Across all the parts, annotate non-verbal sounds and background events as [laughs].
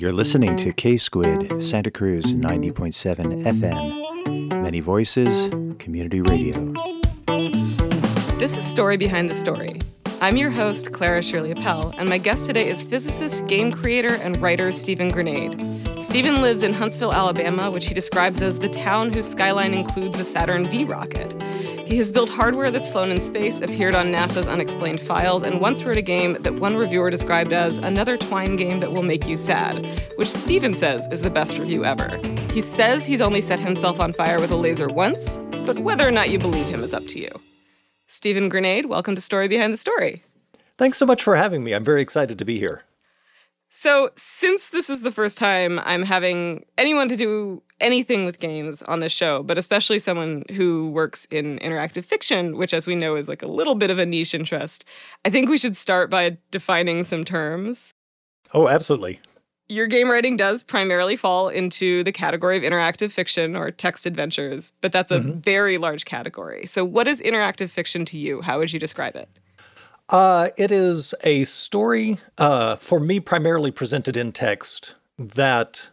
You're listening to K Squid, Santa Cruz 90.7 FM. Many voices, community radio. This is Story Behind the Story. I'm your host, Clara Shirley Appel, and my guest today is physicist, game creator, and writer Stephen Granade. Stephen lives in Huntsville, Alabama, which he describes as the town whose skyline includes a Saturn V rocket. He has built hardware that's flown in space, appeared on NASA's Unexplained Files, and once wrote a game that one reviewer described as another Twine game that will make you sad, which Stephen says is the best review ever. He says he's only set himself on fire with a laser once, but whether or not you believe him is up to you. Stephen Granade, welcome to Story Behind the Story. Thanks so much for having me. I'm very excited to be here. So, since this is the first time I'm having anyone to do anything with games on this show, but especially someone who works in interactive fiction, which, as we know, is like a little bit of a niche interest, I think we should start by defining some terms. Oh, absolutely. Your game writing does primarily fall into the category of interactive fiction or text adventures, but that's a mm-hmm. very large category. So, what is interactive fiction to you? How would you describe it? Uh, it is a story, uh, for me, primarily presented in text that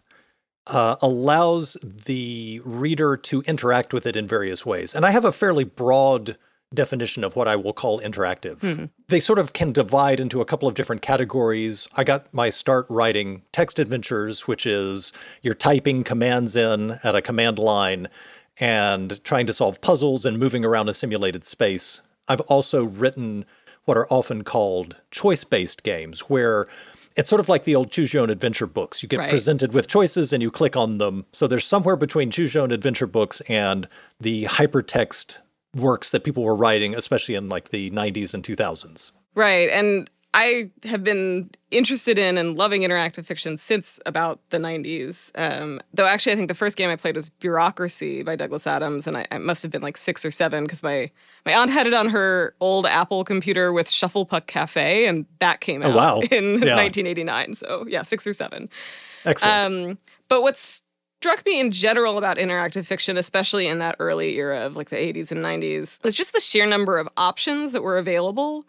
uh, allows the reader to interact with it in various ways. And I have a fairly broad definition of what I will call interactive. Mm-hmm. They sort of can divide into a couple of different categories. I got my start writing text adventures, which is you're typing commands in at a command line and trying to solve puzzles and moving around a simulated space. I've also written what are often called choice based games, where it's sort of like the old choose your own adventure books. You get right. presented with choices and you click on them. So there's somewhere between choose your own adventure books and the hypertext works that people were writing, especially in like the 90s and 2000s. Right. And I have been interested in and loving interactive fiction since about the 90s. Um, though, actually, I think the first game I played was Bureaucracy by Douglas Adams, and I, I must have been like six or seven because my, my aunt had it on her old Apple computer with Shufflepuck Cafe, and that came out oh, wow. in yeah. 1989. So, yeah, six or seven. Excellent. Um, but what's struck me in general about interactive fiction, especially in that early era of like the 80s and 90s, was just the sheer number of options that were available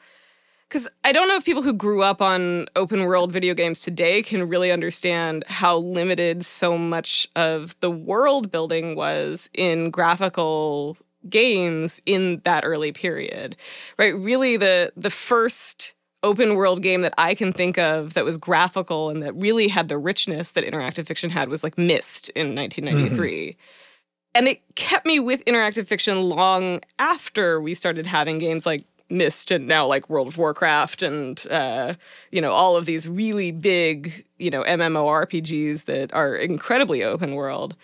because I don't know if people who grew up on open world video games today can really understand how limited so much of the world building was in graphical games in that early period. Right? Really the the first open world game that I can think of that was graphical and that really had the richness that interactive fiction had was like Myst in 1993. Mm-hmm. And it kept me with interactive fiction long after we started having games like Myst and now like World of Warcraft and uh, you know all of these really big you know MMORPGs that are incredibly open world.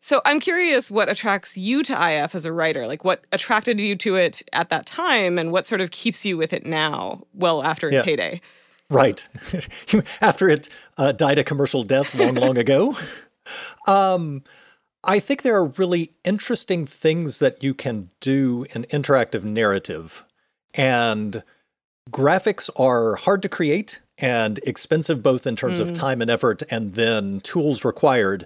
So I'm curious what attracts you to IF as a writer? Like what attracted you to it at that time and what sort of keeps you with it now, well after its yeah. heyday? Right. [laughs] after it uh, died a commercial death long, long ago. [laughs] Um, I think there are really interesting things that you can do in interactive narrative and graphics are hard to create and expensive both in terms mm. of time and effort and then tools required.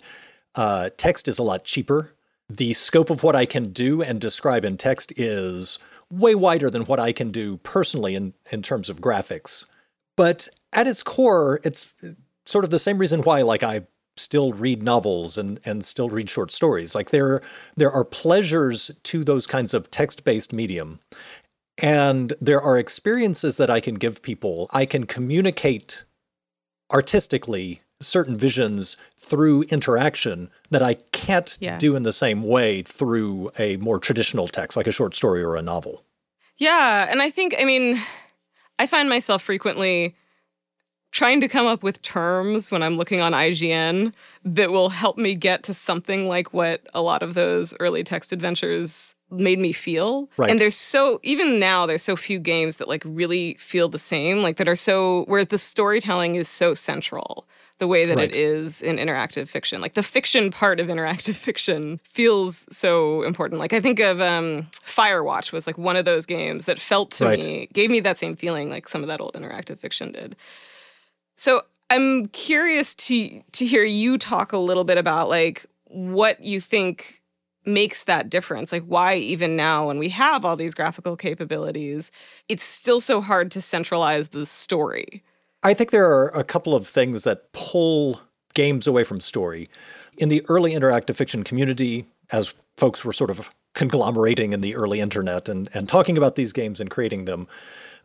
Uh, text is a lot cheaper. The scope of what I can do and describe in text is way wider than what I can do personally in, in terms of graphics. But at its core, it's sort of the same reason why like I still read novels and and still read short stories. Like there there are pleasures to those kinds of text-based medium. And there are experiences that I can give people. I can communicate artistically certain visions through interaction that I can't yeah. do in the same way through a more traditional text, like a short story or a novel. Yeah. And I think, I mean, I find myself frequently trying to come up with terms when I'm looking on IGN that will help me get to something like what a lot of those early text adventures made me feel. Right. And there's so even now there's so few games that like really feel the same, like that are so where the storytelling is so central the way that right. it is in interactive fiction. Like the fiction part of interactive [laughs] fiction feels so important. Like I think of um, Firewatch was like one of those games that felt to right. me gave me that same feeling like some of that old interactive fiction did. So I'm curious to to hear you talk a little bit about like what you think makes that difference. Like why even now when we have all these graphical capabilities, it's still so hard to centralize the story. I think there are a couple of things that pull games away from story. In the early interactive fiction community, as folks were sort of conglomerating in the early internet and, and talking about these games and creating them,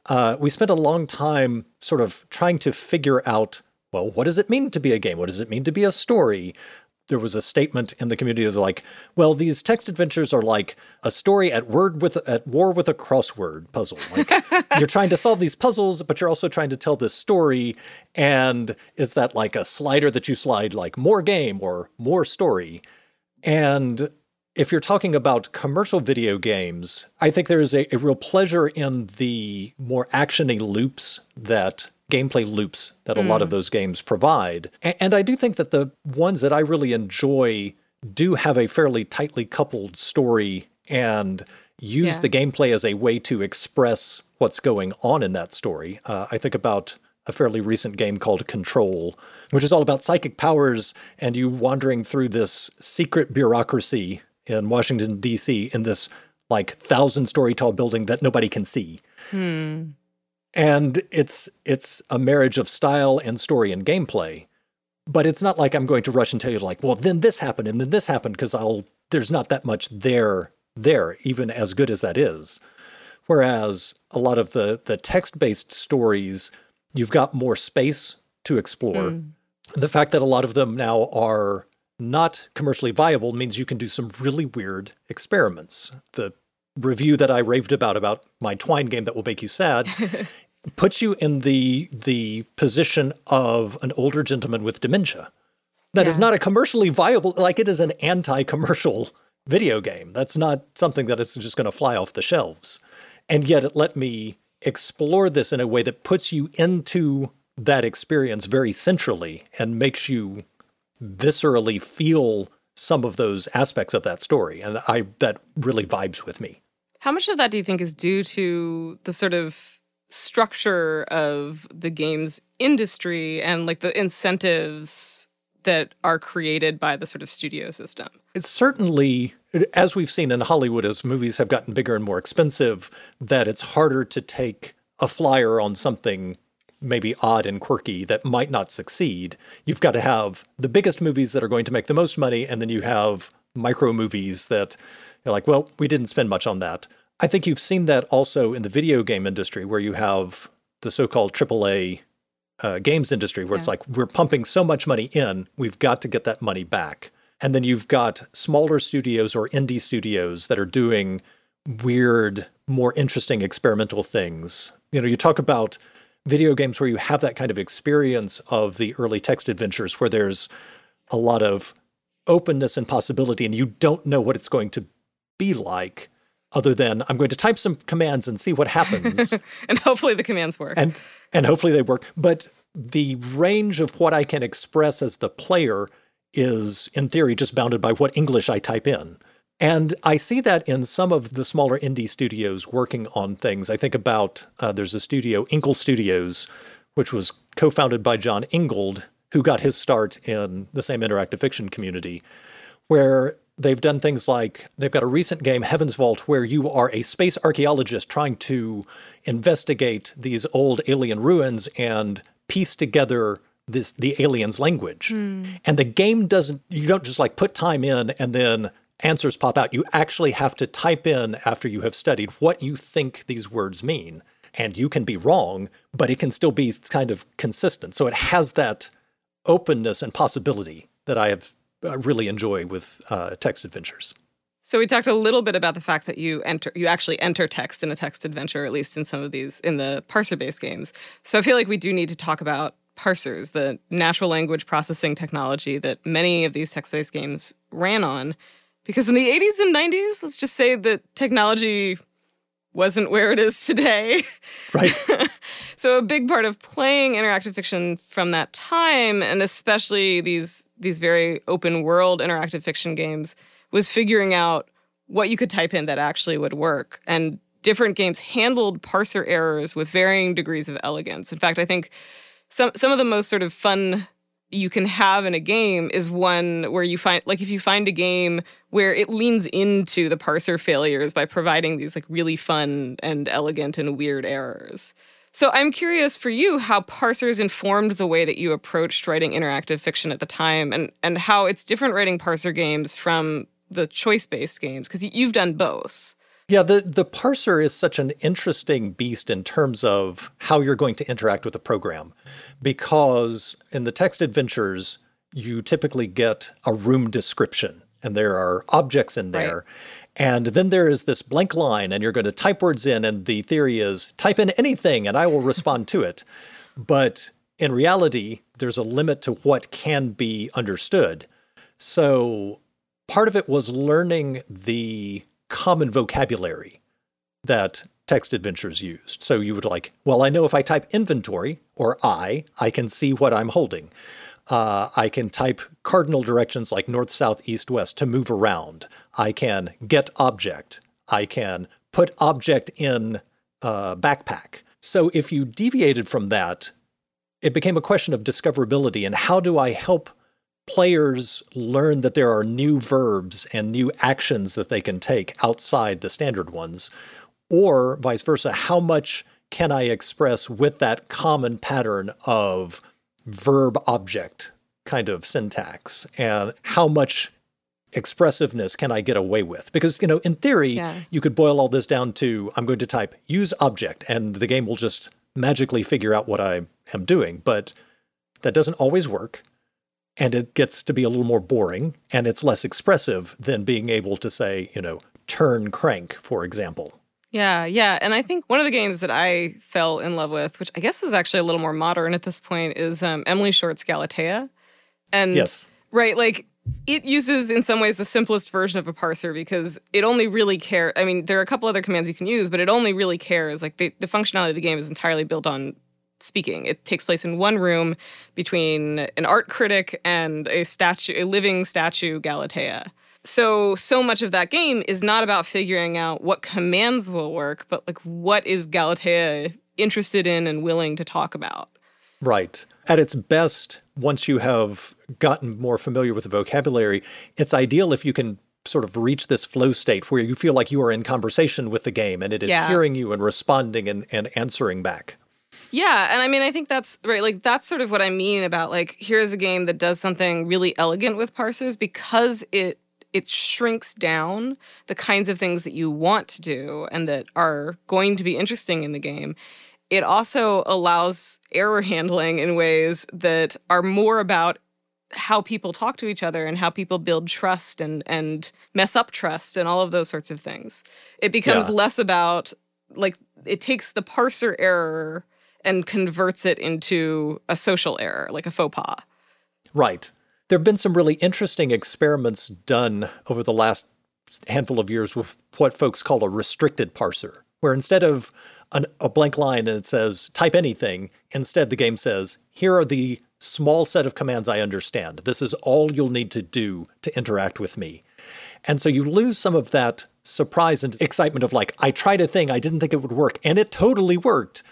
uh, we spent a long time sort of trying to figure out well, what does it mean to be a game? What does it mean to be a story? There was a statement in the community that was like, well, these text adventures are like a story at word with at war with a crossword puzzle. Like [laughs] you're trying to solve these puzzles, but you're also trying to tell this story. And is that like a slider that you slide like more game or more story? And if you're talking about commercial video games, I think there is a, a real pleasure in the more actiony loops that gameplay loops that a mm. lot of mm. those games provide. And, and I do think that the ones that I really enjoy do have a fairly tightly coupled story and use yeah. the gameplay as a way to express what's going on in that story. Uh, I think about a fairly recent game called Control, which is all about psychic powers and you wandering through this secret bureaucracy in Washington, D.C., in this like thousand story tall building that nobody can see. Hmm. And it's it's a marriage of style and story and gameplay. But it's not like I'm going to rush and tell you like, well, then this happened and then this happened because I'll there's not that much there there, even as good as that is. Whereas a lot of the the text-based stories, you've got more space to explore. Mm. The fact that a lot of them now are not commercially viable means you can do some really weird experiments. The review that I raved about about my Twine game that will make you sad [laughs] puts you in the the position of an older gentleman with dementia. That yeah. is not a commercially viable like it is an anti-commercial video game. That's not something that is just going to fly off the shelves. And yet it let me explore this in a way that puts you into that experience very centrally and makes you viscerally feel some of those aspects of that story and i that really vibes with me how much of that do you think is due to the sort of structure of the games industry and like the incentives that are created by the sort of studio system it's certainly as we've seen in hollywood as movies have gotten bigger and more expensive that it's harder to take a flyer on something maybe odd and quirky that might not succeed. You've got to have the biggest movies that are going to make the most money, and then you have micro movies that you're like, well, we didn't spend much on that. I think you've seen that also in the video game industry, where you have the so-called AAA uh, games industry, where yeah. it's like we're pumping so much money in, we've got to get that money back. And then you've got smaller studios or indie studios that are doing weird, more interesting experimental things. You know, you talk about video games where you have that kind of experience of the early text adventures where there's a lot of openness and possibility and you don't know what it's going to be like other than I'm going to type some commands and see what happens. [laughs] and hopefully the commands work. And and hopefully they work. But the range of what I can express as the player is in theory just bounded by what English I type in. And I see that in some of the smaller indie studios working on things. I think about uh, there's a studio, Inkle Studios, which was co founded by Jon Ingold, who got his start in the same interactive fiction community, where they've done things like they've got a recent game, Heaven's Vault, where you are a space archaeologist trying to investigate these old alien ruins and piece together this the aliens language. Mm. And the game doesn't you don't just like put time in and then answers pop out. You actually have to type in after you have studied what you think these words mean. And you can be wrong, but it can still be kind of consistent. So it has that openness and possibility that I have uh, really enjoy with uh, text adventures. So we talked a little bit about the fact that you enter you actually enter text in a text adventure, at least in some of these in the parser-based games. So I feel like we do need to talk about parsers, the natural language processing technology that many of these text-based games ran on. Because in the 80s and 90s, let's just say that technology wasn't where it is today. [laughs] Right. [laughs] so a big part of playing interactive fiction from that time and especially these these very open world interactive fiction games was figuring out what you could type in that actually would work. And different games handled parser errors with varying degrees of elegance. In fact, I think some some of the most sort of fun you can have in a game is one where you find like if you find a game where it leans into the parser failures by providing these like really fun and elegant and weird errors. So I'm curious for you how parsers informed the way that you approached writing interactive fiction at the time and, and how it's different writing parser games from the choice-based games because you've done both. Yeah, the, the parser is such an interesting beast in terms of how you're going to interact with the program. Because in the text adventures, you typically get a room description and there are objects in there. Right. And then there is this blank line, and you're going to type words in, and the theory is type in anything and I will respond to it. But in reality, there's a limit to what can be understood. So part of it was learning the common vocabulary that text adventures used. So you would like, well, I know if I type inventory or I, I can see what I'm holding. Uh, I can type cardinal directions like north, south, east, west to move around. I can get object. I can put object in uh, backpack. So if you deviated from that, it became a question of discoverability and how do I help players learn that there are new verbs and new actions that they can take outside the standard ones? Or vice versa, how much can I express with that common pattern of verb object kind of syntax and how much expressiveness can I get away with? Because, you know, in theory, yeah. you could boil all this down to I'm going to type use object and the game will just magically figure out what I am doing. But that doesn't always work. And it gets to be a little more boring and it's less expressive than being able to say, you know, turn crank, for example. Yeah, yeah. And I think one of the games that I fell in love with, which I guess is actually a little more modern at this point, is um, Emily Short's Galatea. And yes. right, like it uses in some ways the simplest version of a parser because it only really cares. I mean, there are a couple other commands you can use, but it only really cares. Like the, the functionality of the game is entirely built on speaking. It takes place in one room between an art critic and a statue, a living statue, Galatea. So, so much of that game is not about figuring out what commands will work, but like what is Galatea interested in and willing to talk about. Right. At its best, once you have gotten more familiar with the vocabulary, it's ideal if you can sort of reach this flow state where you feel like you are in conversation with the game and it is yeah. hearing you and responding and, and answering back. Yeah, and I mean, I think that's right. Like that's sort of what I mean about like here's a game that does something really elegant with parsers because it it shrinks down the kinds of things that you want to do and that are going to be interesting in the game. It also allows error handling in ways that are more about how people talk to each other and how people build trust and and mess up trust and all of those sorts of things. It becomes yeah. less about like it takes the parser error and converts it into a social error, like a faux pas. Right. There have been some really interesting experiments done over the last handful of years with what folks call a restricted parser, where instead of an, a blank line and it says type anything, instead the game says, here are the small set of commands I understand. This is all you'll need to do to interact with me. And so you lose some of that surprise and excitement of like, I tried a thing, I didn't think it would work, and it totally worked.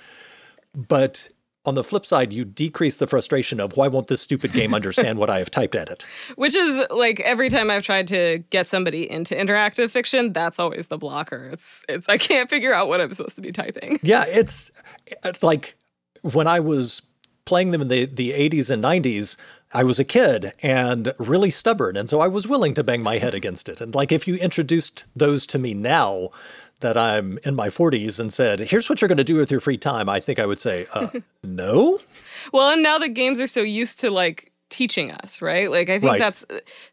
But on the flip side, you decrease the frustration of why won't this stupid game understand what I have typed at it? [laughs] Which is like every time I've tried to get somebody into interactive fiction, that's always the blocker. It's it's I can't figure out what I'm supposed to be typing. [laughs] Yeah, it's, it's like when I was playing them in the, the 80s and 90s, I was a kid and really stubborn. And so I was willing to bang my head against it. And like if you introduced those to me now, that I'm in my 40s and said, here's what you're going to do with your free time, I think I would say, uh, [laughs] no. Well, and now the games are so used to like teaching us, right? Like, I think right. that's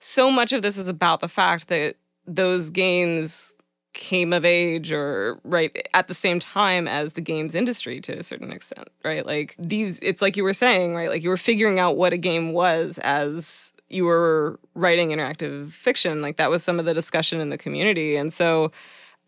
so much of this is about the fact that those games came of age or right at the same time as the games industry to a certain extent, right? Like, these, it's like you were saying, right? Like, you were figuring out what a game was as you were writing interactive fiction. Like, that was some of the discussion in the community. And so,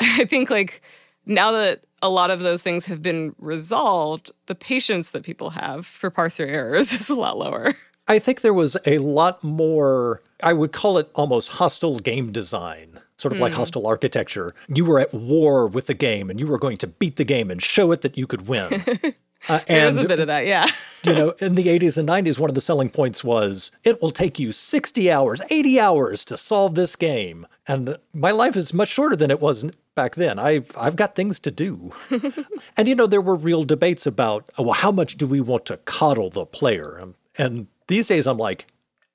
[laughs] I think like now that a lot of those things have been resolved, the patience that people have for parser errors [laughs] is a lot lower. I think there was a lot more, I would call it almost hostile game design, sort of mm. like hmm. hostile architecture. You were at war with the game and you were going to beat the game and show it that you could win. [laughs] Uh, [laughs] and, There's a bit of that, yeah. [laughs] you know, in the 80s and 90s, one of the selling points was it will take you 60 hours, 80 hours to solve this game. And my life is much shorter than it was back then. I've I've got things to do. [laughs] and you know, there were real debates about oh, well, how much do we want to coddle the player? And, and these days, I'm like,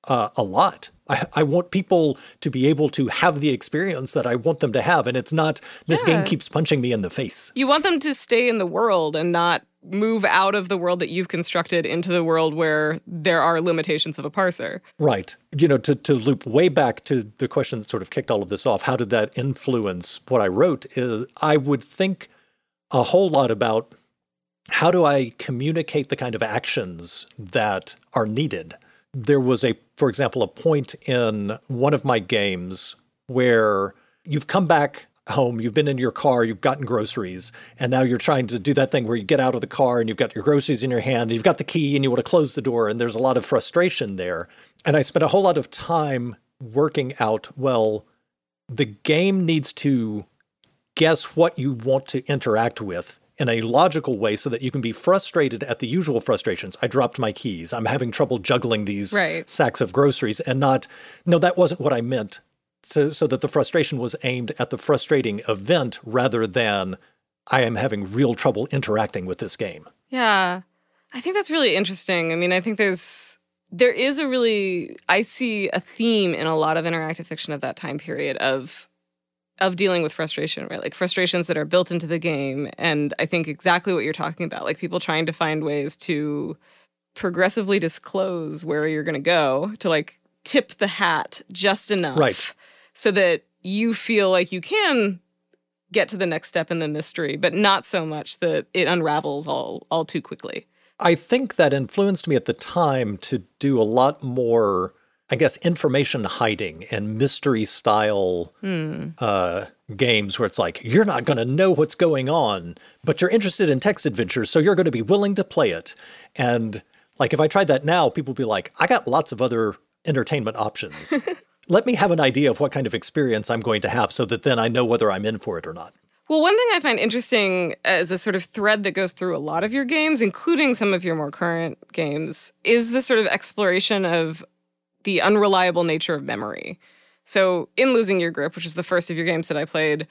uh, a lot. I, I, want people to be able to have the experience that I want them to have, and it's not this yeah. game keeps punching me in the face. You want them to stay in the world and not move out of the world that you've constructed into the world where there are limitations of a parser. Right. You know, to, to loop way back to the question that sort of kicked all of this off, how did that influence what I wrote? Is I would think a whole lot about how do I communicate the kind of actions that are needed there was a, for example, a point in one of my games where you've come back home, you've been in your car, you've gotten groceries, and now you're trying to do that thing where you get out of the car and you've got your groceries in your hand, and you've got the key and you want to close the door, and there's a lot of frustration there. And I spent a whole lot of time working out, well, the game needs to guess what you want to interact with in a logical way so that you can be frustrated at the usual frustrations. I dropped my keys. I'm having trouble juggling these right. sacks of groceries and not, no, that wasn't what I meant. So, so that the frustration was aimed at the frustrating event rather than I am having real trouble interacting with this game. Yeah. I think that's really interesting. I mean, I think there's there is a really I see a theme in a lot of interactive fiction of that time period of of dealing with frustration, right? Like frustrations that are built into the game. And I think exactly what you're talking about, like people trying to find ways to progressively disclose where you're going to go to like tip the hat just enough. Right. So that you feel like you can get to the next step in the mystery, but not so much that it unravels all all too quickly. I think that influenced me at the time to do a lot more I guess, information hiding and mystery style hmm. uh, games where it's like, you're not going to know what's going on, but you're interested in text adventures, so you're going to be willing to play it. And like, if I tried that now, people would be like, I got lots of other entertainment options. [laughs] Let me have an idea of what kind of experience I'm going to have so that then I know whether I'm in for it or not. Well, one thing I find interesting as a sort of thread that goes through a lot of your games, including some of your more current games, is the sort of exploration of the unreliable nature of memory. So, in Losing Your Grip, which is the first of your games that I played,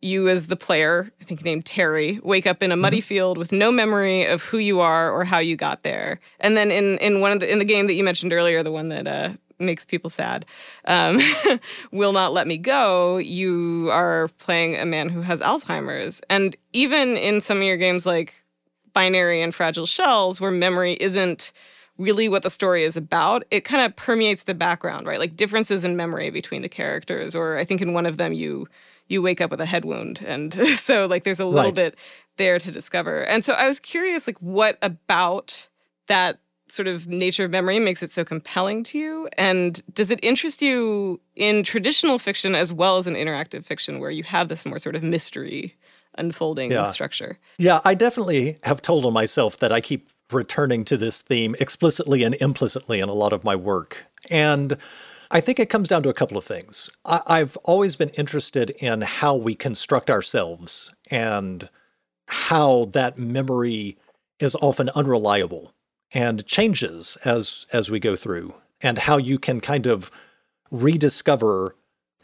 you as the player, I think named Terry, wake up in a muddy mm-hmm. field with no memory of who you are or how you got there. And then in in one of the in the game that you mentioned earlier, the one that uh, makes people sad, um, [laughs] will not let me go. You are playing a man who has Alzheimer's, and even in some of your games like Binary and Fragile Shells, where memory isn't really what the story is about, it kind of permeates the background, right? Like differences in memory between the characters. Or I think in one of them you you wake up with a head wound, and [laughs] so like there's a little right. bit there to discover. And so I was curious, like what about that sort of nature of memory makes it so compelling to you? And does it interest you in traditional fiction as well as in interactive fiction, where you have this more sort of mystery unfolding yeah. structure? Yeah, I definitely have told on myself that I keep returning to this theme explicitly and implicitly in a lot of my work. And I think it comes down to a couple of things. I- have always been interested in how we construct ourselves and how that memory is often unreliable and changes as as we go through and how you can kind of rediscover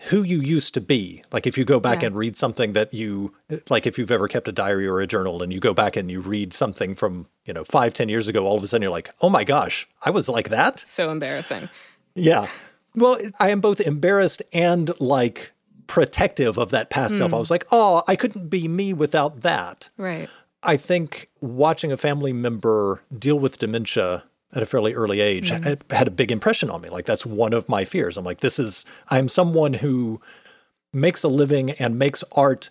who you used to be. Like if you go back yeah. and read something that you like if you've ever kept a diary or a journal and you go back and you read something from, you know, five, ten years ago, all of a sudden you're like, oh my gosh, I was like that. So embarrassing. Yeah. Well, I am both embarrassed and like protective of that past mm. self. I hmm. was like, oh, I couldn't be me without that. Right. I think watching a family member deal with dementia at a fairly early age mm-hmm. had a big impression on me. Like that's one of my fears. I'm like, this is I'm someone who makes a living and makes art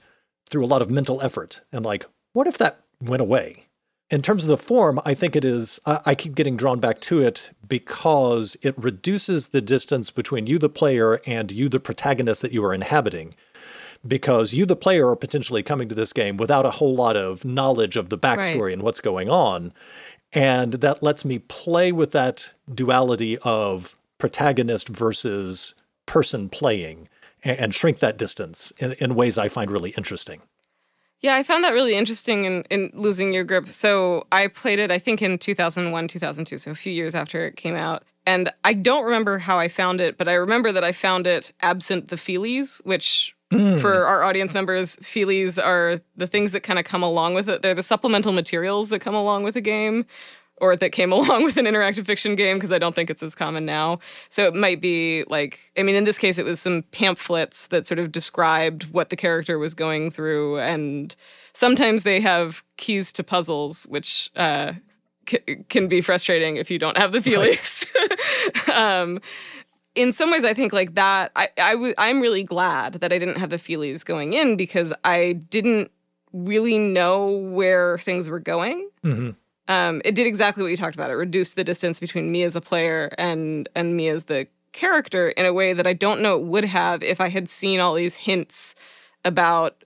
through a lot of mental effort. And like, what if that went away? In terms of the form, I think it is, I, I keep getting drawn back to it because it reduces the distance between you, the player, and you, the protagonist that you are inhabiting because you, the player, are potentially coming to this game without a whole lot of knowledge of the backstory right. and what's going on. And that lets me play with that duality of protagonist versus person playing and, and shrink that distance in, in ways I find really interesting. Yeah, I found that really interesting in, in losing your grip. So I played it, I think, in 2001, 2002, so a few years after it came out. And I don't remember how I found it, but I remember that I found it absent the feelies, which Mm. For our audience members, feelies are the things that kind of come along with it. They're the supplemental materials that come along with a game or that came [laughs] along with an interactive fiction game because I don't think it's as common now. So it might be like, I mean, in this case, it was some pamphlets that sort of described what the character was going through. And sometimes they have keys to puzzles, which uh, c- can be frustrating if you don't have the feelies. Right. [laughs] um, in some ways, I think like that. I, I w- I'm really glad that I didn't have the feelies going in because I didn't really know where things were going. Mm-hmm. Um, it did exactly what you talked about. It reduced the distance between me as a player and and me as the character in a way that I don't know it would have if I had seen all these hints about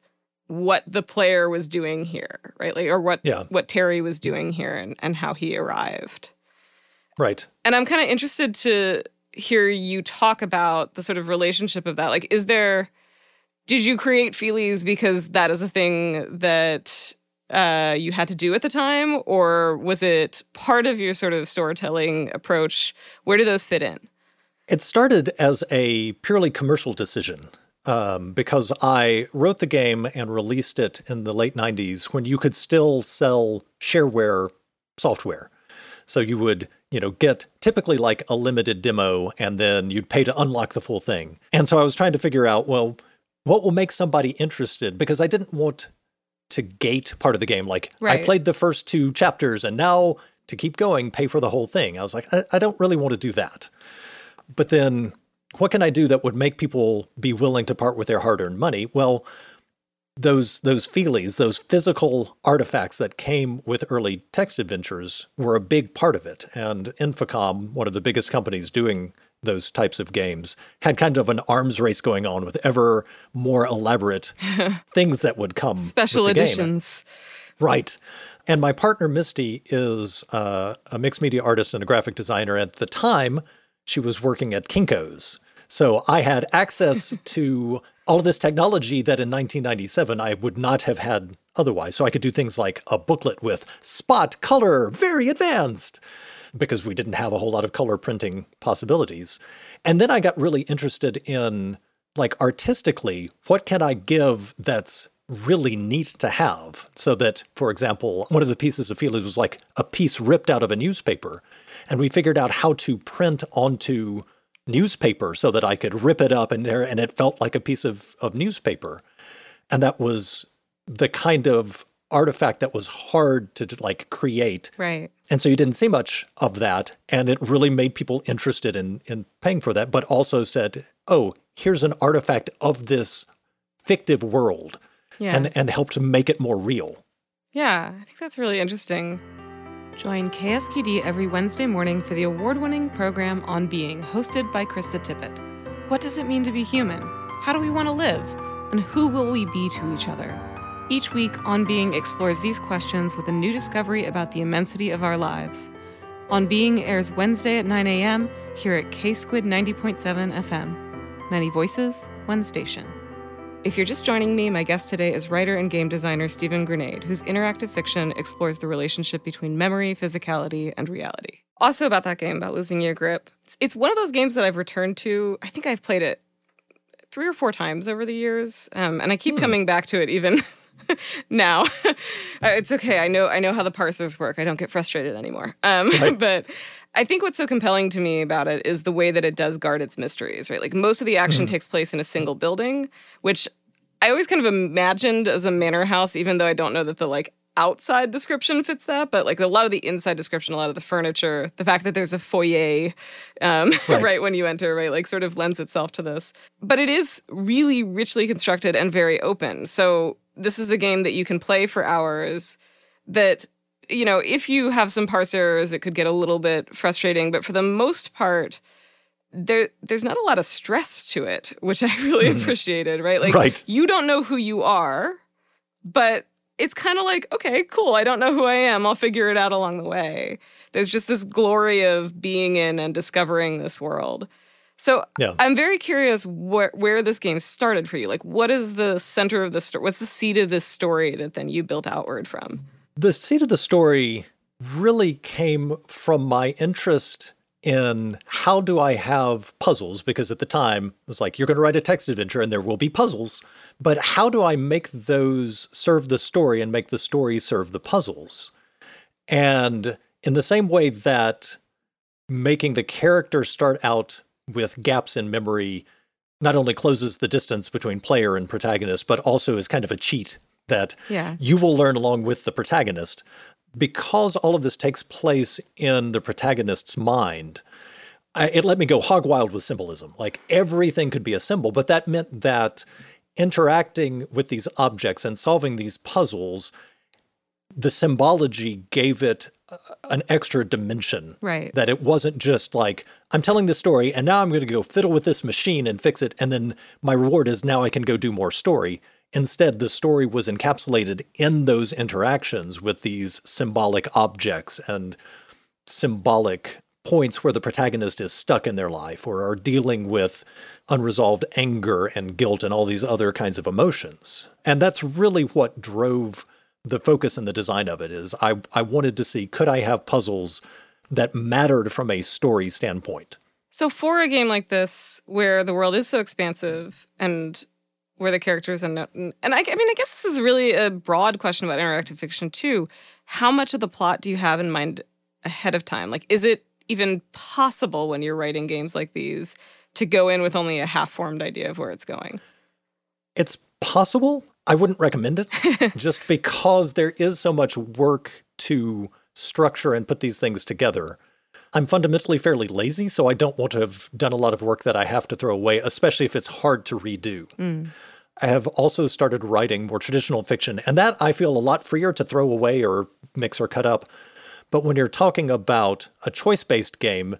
what the player was doing here, right? Like or what yeah. what Terry was doing here and, and how he arrived. Right. And I'm kind of interested to hear you talk about the sort of relationship of that. Like, is there, did you create feelies because that is a thing that uh, you had to do at the time? Or was it part of your sort of storytelling approach? Where do those fit in? It started as a purely commercial decision. Um, because I wrote the game and released it in the late 90s when you could still sell shareware software. So you would you know, get typically like a limited demo and then you'd pay to unlock the full thing. And so I was trying to figure out, well, what will make somebody interested? Because I didn't want to gate part of the game. Like right. I played the first two chapters and now to keep going, pay for the whole thing. I was like, I, I don't really want to do that. But then what can I do that would make people be willing to part with their hard earned money? Well, those those feelies, those physical artifacts that came with early text adventures were a big part of it. And Infocom, one of the biggest companies doing those types of games, had kind of an arms race going on with ever more elaborate [laughs] things that would come. Special editions. Game. Right. And my partner Misty is uh, a mixed media artist and a graphic designer. At the time, she was working at Kinko's. So I had access [laughs] to all of this technology that in 1997 I would not have had otherwise. So I could do things like a booklet with spot color, very advanced, because we didn't have a whole lot of color printing possibilities. And then I got really interested in, like, artistically, what can I give that's really neat to have? So that, for example, one of the pieces of feelies was like a piece ripped out of a newspaper. And we figured out how to print onto newspaper so that I could rip it up and there and it felt like a piece of, of newspaper. And that was the kind of artifact that was hard to, to like create. Right. And so you didn't see much of that. And it really made people interested in in paying for that, but also said, oh, here's an artifact of this fictive world. Yeah. And and helped make it more real. Yeah, I think that's really interesting. Join KSQD every Wednesday morning for the award winning program On Being, hosted by Krista Tippett. What does it mean to be human? How do we want to live? And who will we be to each other? Each week, On Being explores these questions with a new discovery about the immensity of our lives. On Being airs Wednesday at 9 a.m. here at K Squid 90.7 FM. Many voices, one station. If you're just joining me, my guest today is writer and game designer Stephen Granade, whose interactive fiction explores the relationship between memory, physicality, and reality. Also, about that game, about losing your grip, it's one of those games that I've returned to. I think I've played it three or four times over the years, um, and I keep hmm. coming back to it even [laughs] now. [laughs] Uh, it's okay. I know. I know how the parsers work. I don't get frustrated anymore. Um, right. [laughs] But I think what's so compelling to me about it is the way that it does guard its mysteries. Right, like most of the action mm. takes place in a single building, which I always kind of imagined as a manor house, even though I don't know that the like outside description fits that, but like a lot of the inside description, a lot of the furniture, the fact that there's a foyer um, [laughs] right. right. when you enter, right, like sort of lends itself to this. But it is really richly constructed and very open. So this is a game that you can play for hours. That you know, if you have some parsers, it could get a little bit frustrating, but for the most part there there's not a lot of stress to it, which I [laughs] really mm. appreciated, right? Like right. you don't know who you are, but it's kind of like, okay, cool. I don't know who I am. I'll figure it out along the way. There's just this glory of being in and discovering this world. So yeah. I'm very curious where where this game started for you. Like, what is the center of the story? What's the seed of this story that then you built outward from? The seed of the story really came from my interest in how do I have puzzles? Because at the time, it was like, you're going to write a text adventure and there will be puzzles. But how do I make those serve the story and make the story serve the puzzles? And in the same way that making the character start out with gaps in memory not only closes the distance between player and protagonist, but also is kind of a cheat that Yeah. you will learn along with the protagonist. Because all of this takes place in the protagonist's mind, I, it let me go hog wild with symbolism. Like everything could be a symbol, but that meant that interacting with these objects and solving these puzzles, the symbology gave it uh, an extra dimension. Right. That it wasn't just like, I'm telling this story and now I'm going to go fiddle with this machine and fix it. And then my reward is now I can go do more story. Instead, the story was encapsulated in those interactions with these symbolic objects and symbolic points where the protagonist is stuck in their life or are dealing with unresolved anger and guilt and all these other kinds of emotions. And that's really what drove the focus and the design of it is I, I wanted to see could I have puzzles that mattered from a story standpoint. So for a game like this, where the world is so expansive and where the characters and and I, I mean, I guess this is really a broad question about interactive fiction too. How much of the plot do you have in mind ahead of time? Like, is it even possible when you're writing games like these to go in with only a half-formed idea of where it's going? It's possible. I wouldn't recommend it [laughs] just because there is so much work to structure and put these things together. I'm fundamentally fairly lazy, so I don't want to have done a lot of work that I have to throw away, especially if it's hard to redo. Mm. I have also started writing more traditional fiction, and that I feel a lot freer to throw away or mix or cut up. But when you're talking about a choice based game,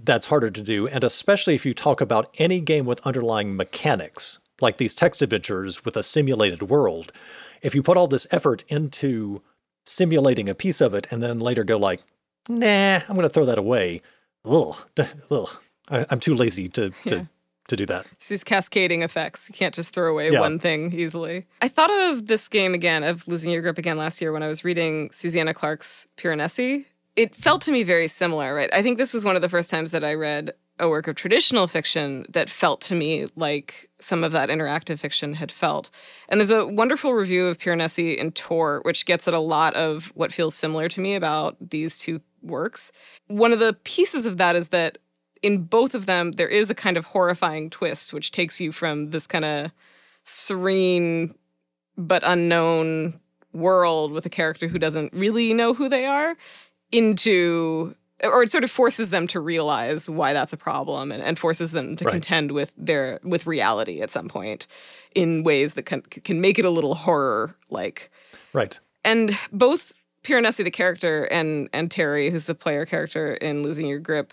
that's harder to do. And especially if you talk about any game with underlying mechanics, like these text adventures with a simulated world, if you put all this effort into simulating a piece of it and then later go like, nah, I'm going to throw that away. Ugh, ugh. I, I'm too lazy to, to, to do that. It's these cascading effects. You can't just throw away Yeah. one thing easily. I thought of this game again, of losing your grip again last year when I was reading Susanna Clarke's Piranesi. It felt to me very similar, right? I think this was one of the first times that I read a work of traditional fiction that felt to me like some of that interactive fiction had felt. And there's a wonderful review of Piranesi in Tor, which gets at a lot of what feels similar to me about these two works. One of the pieces of that is that in both of them, there is a kind of horrifying twist, which takes you from this kind of serene but unknown world with a character who doesn't really know who they are into or it sort of forces them to realize why that's a problem and, and forces them to Right. contend with their with reality at some point in ways that can can make it a little horror like Right. and both Piranesi, the character, and and Terry, who's the player character in Losing Your Grip,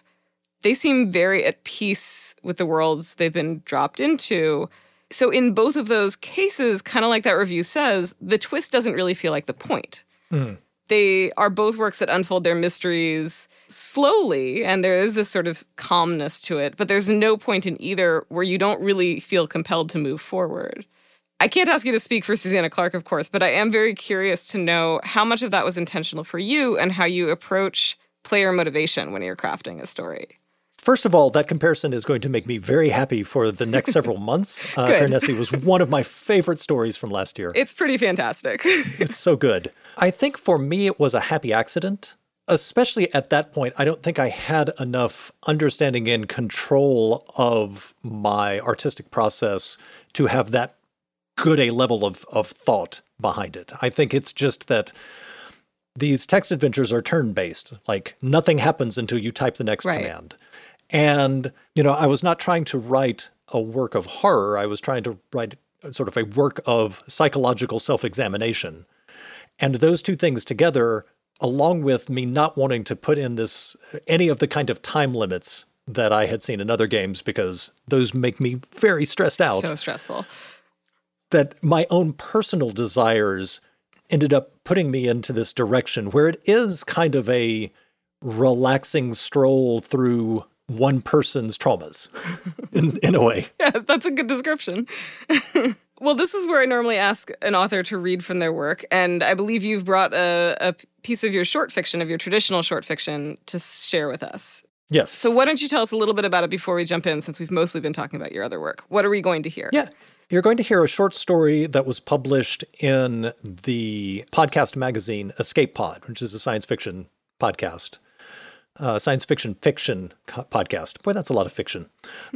they seem very at peace with the worlds they've been dropped into. So in both of those cases, kind of like that review says, the twist doesn't really feel like the point. Hmm. They are both works that unfold their mysteries slowly, and there is this sort of calmness to it, but there's no point in either where you don't really feel compelled to move forward. I can't ask you to speak for Susanna Clarke, of course, but I am very curious to know how much of that was intentional for you and how you approach player motivation when you're crafting a story. First of all, that comparison is going to make me very happy for the next [laughs] several months. Uh. Was one of my favorite stories from last year. It's pretty fantastic. [laughs] It's so good. I think for me, it was a happy accident. Especially at that point, I don't think I had enough understanding and control of my artistic process to have that good a level of, of thought behind it. I think it's just that these text adventures are turn based. Like nothing happens until you type the next Right. command. And, you know, I was not trying to write a work of horror. I was trying to write sort of a work of psychological self examination. And those two things together, along with me not wanting to put in this any of the kind of time limits that I had seen in other games because those make me very stressed out so stressful. that my own personal desires ended up putting me into this direction where it is kind of a relaxing stroll through one person's traumas in, in a way. [laughs] Yeah, that's a good description. [laughs] well, this is where I normally ask an author to read from their work. And I believe you've brought a, a piece of your short fiction, of your traditional short fiction, to share with us. Yes. So why don't you tell us a little bit about it before we jump in, since we've mostly been talking about your other work? What are we going to hear? Yeah. You're going to hear a short story that was published in the podcast magazine Escape Pod, which is a science fiction podcast, uh, science fiction fiction co- podcast. Boy, that's a lot of fiction.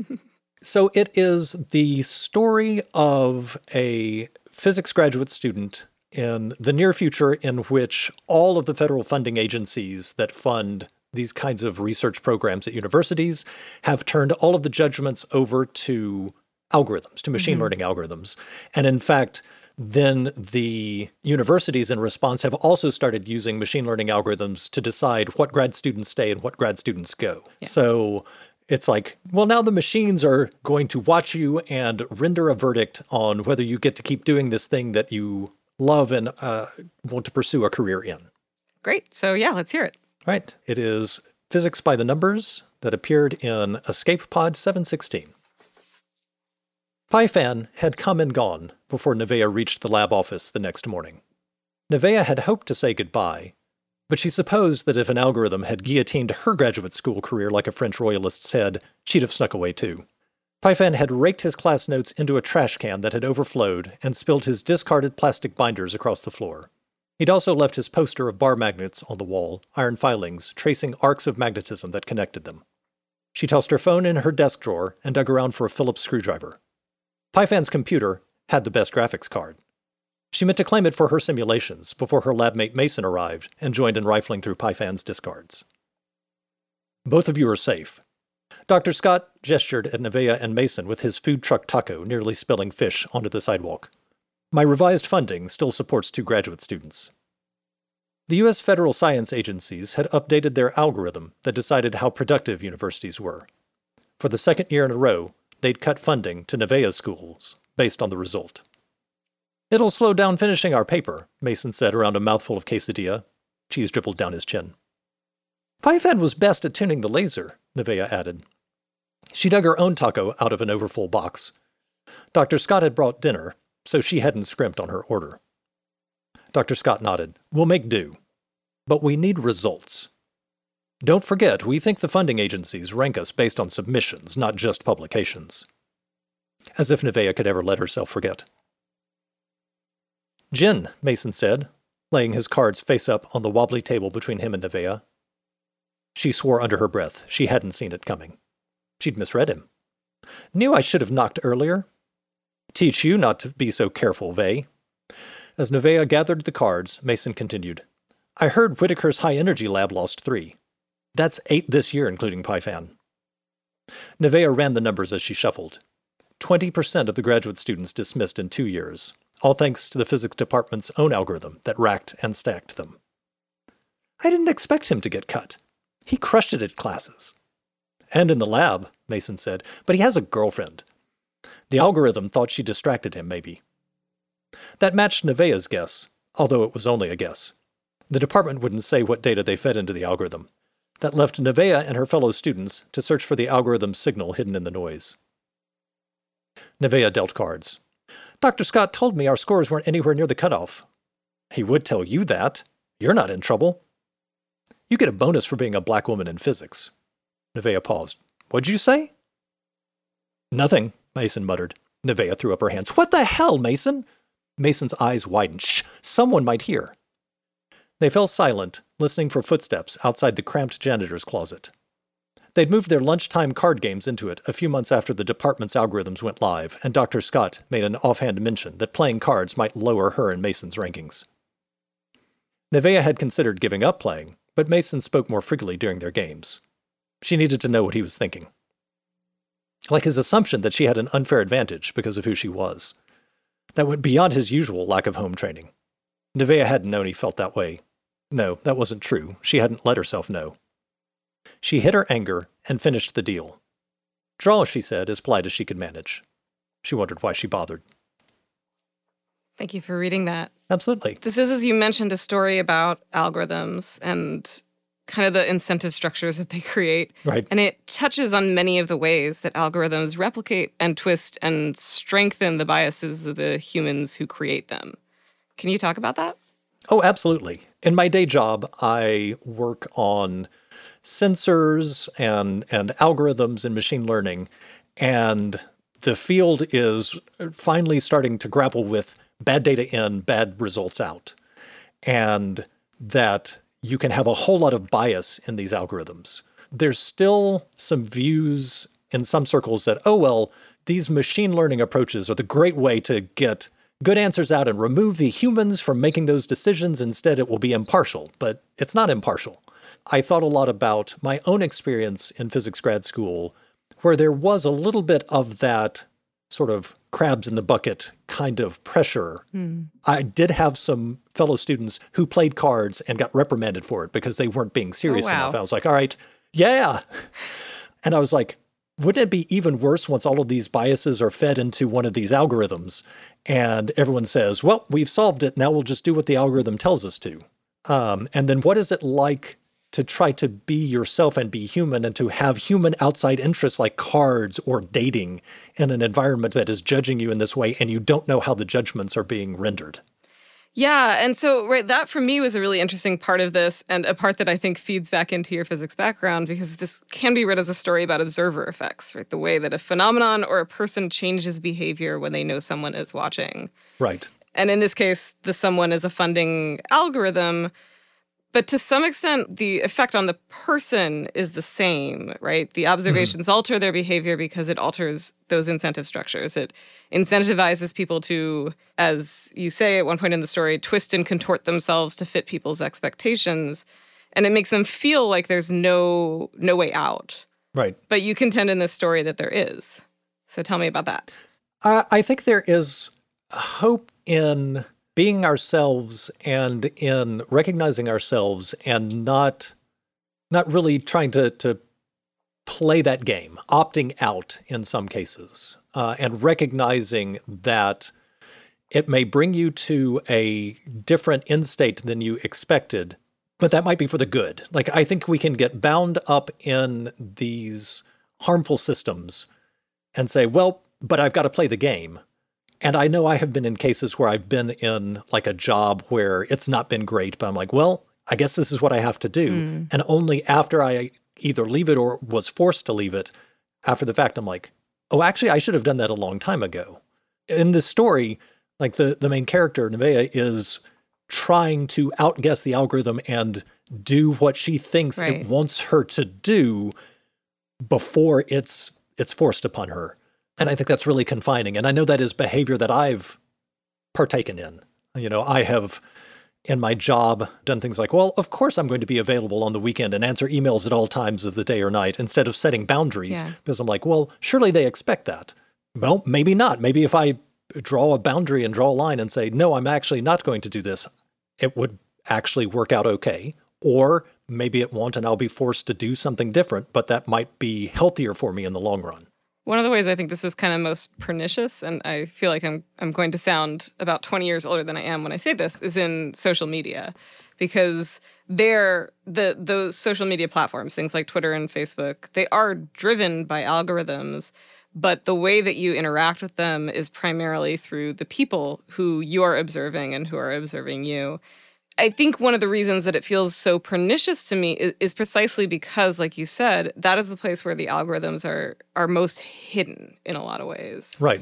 [laughs] so it is the story of a physics graduate student in the near future in which all of the federal funding agencies that fund these kinds of research programs at universities have turned all of the judgments over to algorithms, to machine mm-hmm. learning algorithms. And in fact, then the universities in response have also started using machine learning algorithms to decide what grad students stay and what grad students go. Yeah. So it's like, well, now the machines are going to watch you and render a verdict on whether you get to keep doing this thing that you love and uh, want to pursue a career in. Great. So, yeah, let's hear it. Right. It is Physics by the Numbers that appeared in Escape Pod 716. Pyfan had come and gone before Nevaeh reached the lab office the next morning. Nevaeh had hoped to say goodbye, but she supposed that if an algorithm had guillotined her graduate school career like a French royalist said, she'd have snuck away too. Pyfan had raked his class notes into a trash can that had overflowed and spilled his discarded plastic binders across the floor. He'd also left his poster of bar magnets on the wall, iron filings tracing arcs of magnetism that connected them. She tossed her phone in her desk drawer and dug around for a Phillips screwdriver. Pyfan's computer had the best graphics card. She meant to claim it for her simulations before her labmate Mason arrived and joined in rifling through Pyfan's discards. Both of you are safe. Dr. Scott gestured at Nevaeh and Mason with his food truck taco nearly spilling fish onto the sidewalk. My revised funding still supports two graduate students. The U.S. federal science agencies had updated their algorithm that decided how productive universities were. For the second year in a row, they'd cut funding to Nevaeh schools based on the result. It'll slow down finishing our paper, Mason said around a mouthful of quesadilla. Cheese dribbled down his chin. Pyfan was best at tuning the laser, Nevaeh added. She dug her own taco out of an overfull box. Dr. Scott had brought dinner, so she hadn't scrimped on her order. Dr. Scott nodded. We'll make do. But we need results. Don't forget, we think the funding agencies rank us based on submissions, not just publications. As if Nevaeh could ever let herself forget. Gin, Mason said, laying his cards face up on the wobbly table between him and Nevaeh. She swore under her breath. She hadn't seen it coming. She'd misread him. Knew I should have knocked earlier. Teach you not to be so careful, Vey. As Nevaeh gathered the cards, Mason continued. I heard Whitaker's high energy lab lost three. That's eight this year, including Pyfan. Nevaeh ran the numbers as she shuffled. 20% of the graduate students dismissed in two years, all thanks to the physics department's own algorithm that racked and stacked them. I didn't expect him to get cut. He crushed it at classes. And in the lab, Mason said, but he has a girlfriend. The algorithm thought she distracted him, maybe. That matched Nevaeh's guess, although it was only a guess. The department wouldn't say what data they fed into the algorithm. That left Nevaeh and her fellow students to search for the algorithm's signal hidden in the noise. Nevaeh dealt cards. Dr. Scott told me our scores weren't anywhere near the cutoff. He would tell you that. You're not in trouble. You get a bonus for being a black woman in physics. Nevaeh paused. What'd you say? Nothing, Mason muttered. Nevaeh threw up her hands. What the hell, Mason? Mason's eyes widened. Shh, someone might hear. They fell silent, listening for footsteps outside the cramped janitor's closet. They'd moved their lunchtime card games into it a few months after the department's algorithms went live, and Dr. Scott made an offhand mention that playing cards might lower her and Mason's rankings. Nevaeh had considered giving up playing, but Mason spoke more freely during their games. She needed to know what he was thinking. Like his assumption that she had an unfair advantage because of who she was. That went beyond his usual lack of home training. Nevaeh hadn't known he felt that way no, that wasn't true. She hadn't let herself know. She hid her anger and finished the deal. Draw, she said, as polite as she could manage. She wondered why she bothered. Thank you for reading that. Absolutely. This is, as you mentioned, a story about algorithms and kind of the incentive structures that they create. Right. And it touches on many of the ways that algorithms replicate and twist and strengthen the biases of the humans who create them. Can you talk about that? Oh, absolutely. In my day job, I work on sensors and and algorithms and machine learning and the field is finally starting to grapple with bad data in, bad results out. And that you can have a whole lot of bias in these algorithms. There's still some views in some circles that, oh, well, these machine learning approaches are the great way to get good answers out and remove the humans from making those decisions. Instead, it will be impartial, but it's not impartial. I thought a lot about my own experience in physics grad school, where there was a little bit of that sort of crabs in the bucket kind of pressure. Mm. I did have some fellow students who played cards and got reprimanded for it because they weren't being serious oh, wow. enough. I was like, all right, yeah. [laughs] And I was like, wouldn't it be even worse once all of these biases are fed into one of these algorithms and everyone says, well, we've solved it. Now we'll just do what the algorithm tells us to. Um, and then what is it like to try to be yourself and be human and to have human outside interests like cards or dating in an environment that is judging you in this way and you don't know how the judgments are being rendered. Yeah, and so right that for me was a really interesting part of this and a part that I think feeds back into your physics background because this can be read as a story about observer effects, right? The way that a phenomenon or a person changes behavior when they know someone is watching. Right. And in this case, the someone is a funding algorithm but to some extent, the effect on the person is the same, right? The observations mm-hmm. alter their behavior because it alters those incentive structures. It incentivizes people to, as you say at one point in the story, twist and contort themselves to fit people's expectations. And it makes them feel like there's no no way out. Right. But you contend in this story that there is. So tell me about that. Uh, I think there is hope in being ourselves and in recognizing ourselves and not not really trying to to play that game, opting out in some cases, uh, and recognizing that it may bring you to a different end state than you expected, but that might be for the good. Like I think we can get bound up in these harmful systems and say, well, but I've got to play the game. And I know I have been in cases where I've been in like a job where it's not been great, but I'm like, well, I guess this is what I have to do. Mm. And only after I either leave it or was forced to leave it, after the fact, I'm like, oh, actually, I should have done that a long time ago. In this story, like the, the main character, Nevaeh, is trying to outguess the algorithm and do what she thinks right. it wants her to do before it's it's forced upon her. And I think that's really confining. And I know that is behavior that I've partaken in. You know, I have in my job done things like, well, of course I'm going to be available on the weekend and answer emails at all times of the day or night instead of setting boundaries yeah. because I'm like, well, surely they expect that. Well, maybe not. Maybe if I draw a boundary and draw a line and say, no, I'm actually not going to do this, it would actually work out okay. Or maybe it won't and I'll be forced to do something different, but that might be healthier for me in the long run. One of the ways I think this is kind of most pernicious, and I feel like I'm I'm going to sound about 20 years older than I am when I say this, is in social media, because they're the those social media platforms, things like Twitter and Facebook, they are driven by algorithms, but the way that you interact with them is primarily through the people who you are observing and who are observing you. I think one of the reasons that it feels so pernicious to me is, is, precisely because, like you said, that is the place where the algorithms are are most hidden in a lot of ways. Right.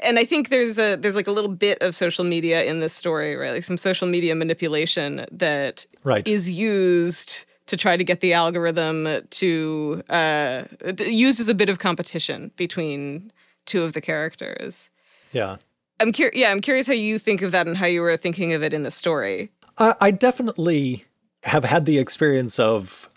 And I think there's a there's like a little bit of social media in this story, right? Like some social media manipulation that right. is used to try to get the algorithm to uh, used as a bit of competition between two of the characters. Yeah. I'm curious. Yeah, I'm curious how you think of that and how you were thinking of it in the story. I, I definitely have had the experience of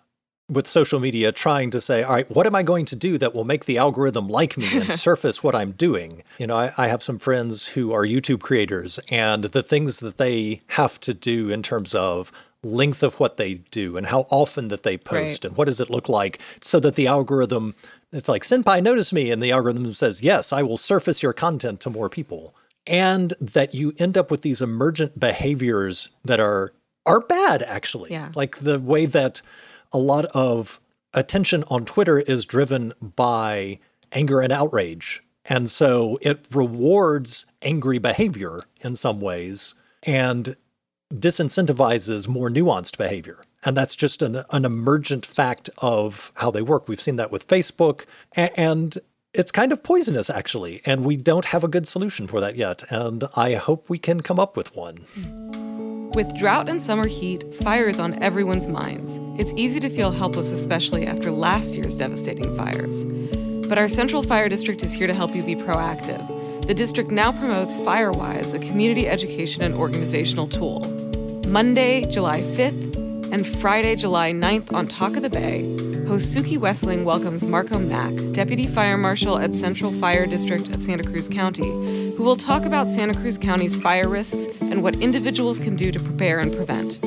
with social media trying to say, all right, what am I going to do that will make the algorithm like me and [laughs] surface what I'm doing? You know, I, I, have some friends who are YouTube creators, and the things that they have to do in terms of length of what they do and how often that they post right. and what does it look like so that the algorithm, it's like, Senpai, notice me. And the algorithm says, yes, I will surface your content to more people and that you end up with these emergent behaviors that are are bad actually yeah. like the way that a lot of attention on twitter is driven by anger and outrage and so it rewards angry behavior in some ways and disincentivizes more nuanced behavior And that's just an, an emergent fact of how they work. We've seen that with Facebook. And it's kind of poisonous, actually. And we don't have a good solution for that yet. And I hope we can come up with one. With drought and summer heat, fire is on everyone's minds. It's easy to feel helpless, especially after last year's devastating fires. But our Central Fire District is here to help you be proactive. The district now promotes FireWise, a community education and organizational tool. Monday, July 5th, and Friday, July 9th on Talk of the Bay, host Suki Wessling welcomes Marco Mack, Deputy Fire Marshal at Central Fire District of Santa Cruz County, who will talk about Santa Cruz County's fire risks and what individuals can do to prepare and prevent.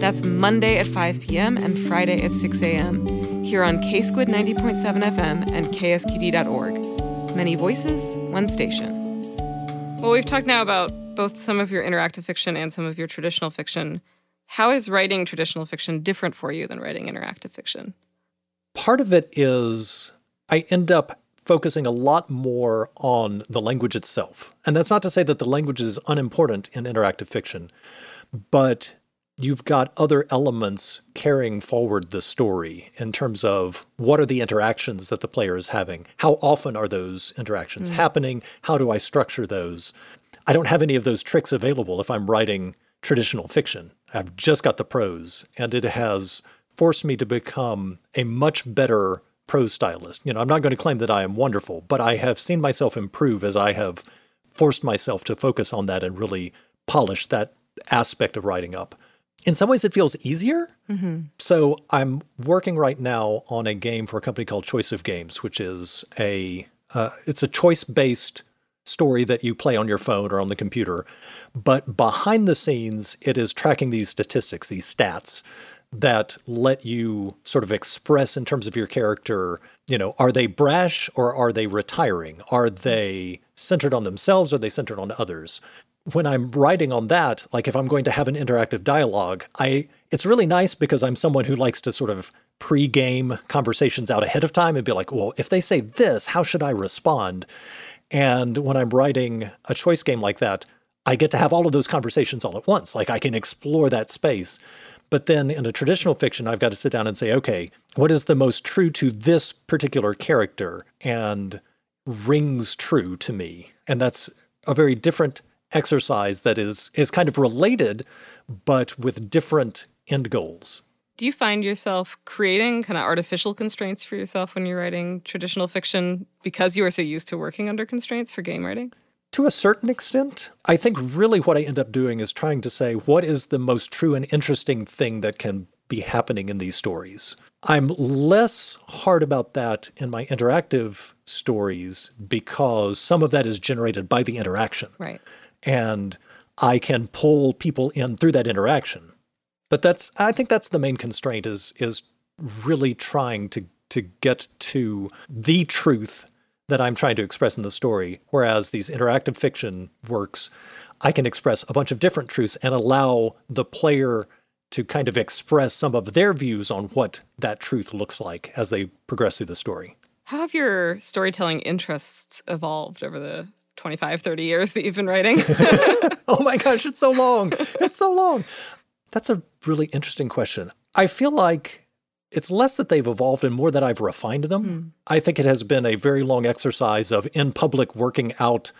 That's Monday at 5 p.m. and Friday at 6 a.m. here on KSQD 90.7 FM and ksqd.org. Many voices, one station. Well, we've talked now about both some of your interactive fiction and some of your traditional fiction. How is writing traditional fiction different for you than writing interactive fiction? Part of it is I end up focusing a lot more on the language itself. And that's not to say that the language is unimportant in interactive fiction, but you've got other elements carrying forward the story in terms of what are the interactions that the player is having? How often are those interactions mm. happening? How do I structure those? I don't have any of those tricks available if I'm writing traditional fiction. I've just got the prose, and it has forced me to become a much better prose stylist. You know, I'm not going to claim that I am wonderful, but I have seen myself improve as I have forced myself to focus on that and really polish that aspect of writing up. In some ways, it feels easier. Mm-hmm. So I'm working right now on a game for a company called Choice of Games, which is a uh, it's a choice based story that you play on your phone or on the computer. But behind the scenes, it is tracking these statistics, these stats that let you sort of express in terms of your character, you know, are they brash or are they retiring? Are they centered on themselves or are they centered on others? When I'm writing on that, like if I'm going to have an interactive dialogue, I it's really nice because I'm someone who likes to sort of pre-game conversations out ahead of time and be like, well, if they say this, how should I respond? And when I'm writing a choice game like that, I get to have all of those conversations all at once. Like I can explore that space. But then in a traditional fiction, I've got to sit down and say, okay, what is the most true to this particular character and rings true to me? And that's a very different exercise that is is kind of related, but with different end goals. Do you find yourself creating kind of artificial constraints for yourself when you're writing traditional fiction because you are so used to working under constraints for game writing? To a certain extent, I think really what I end up doing is trying to say what is the most true and interesting thing that can be happening in these stories. I'm less hard about that in my interactive stories because some of that is generated by the interaction. Right. And I can pull people in through that interaction. But that's I think that's the main constraint is is really trying to to get to the truth that I'm trying to express in the story. Whereas these interactive fiction works, I can express a bunch of different truths and allow the player to kind of express some of their views on what that truth looks like as they progress through the story. How have your storytelling interests evolved over the 25, 30 years that you've been writing? [laughs] [laughs] oh my gosh, it's so long. It's so long. That's a really interesting question. I feel like it's less that they've evolved and more that I've refined them. Mm. I think it has been a very long exercise of in public working out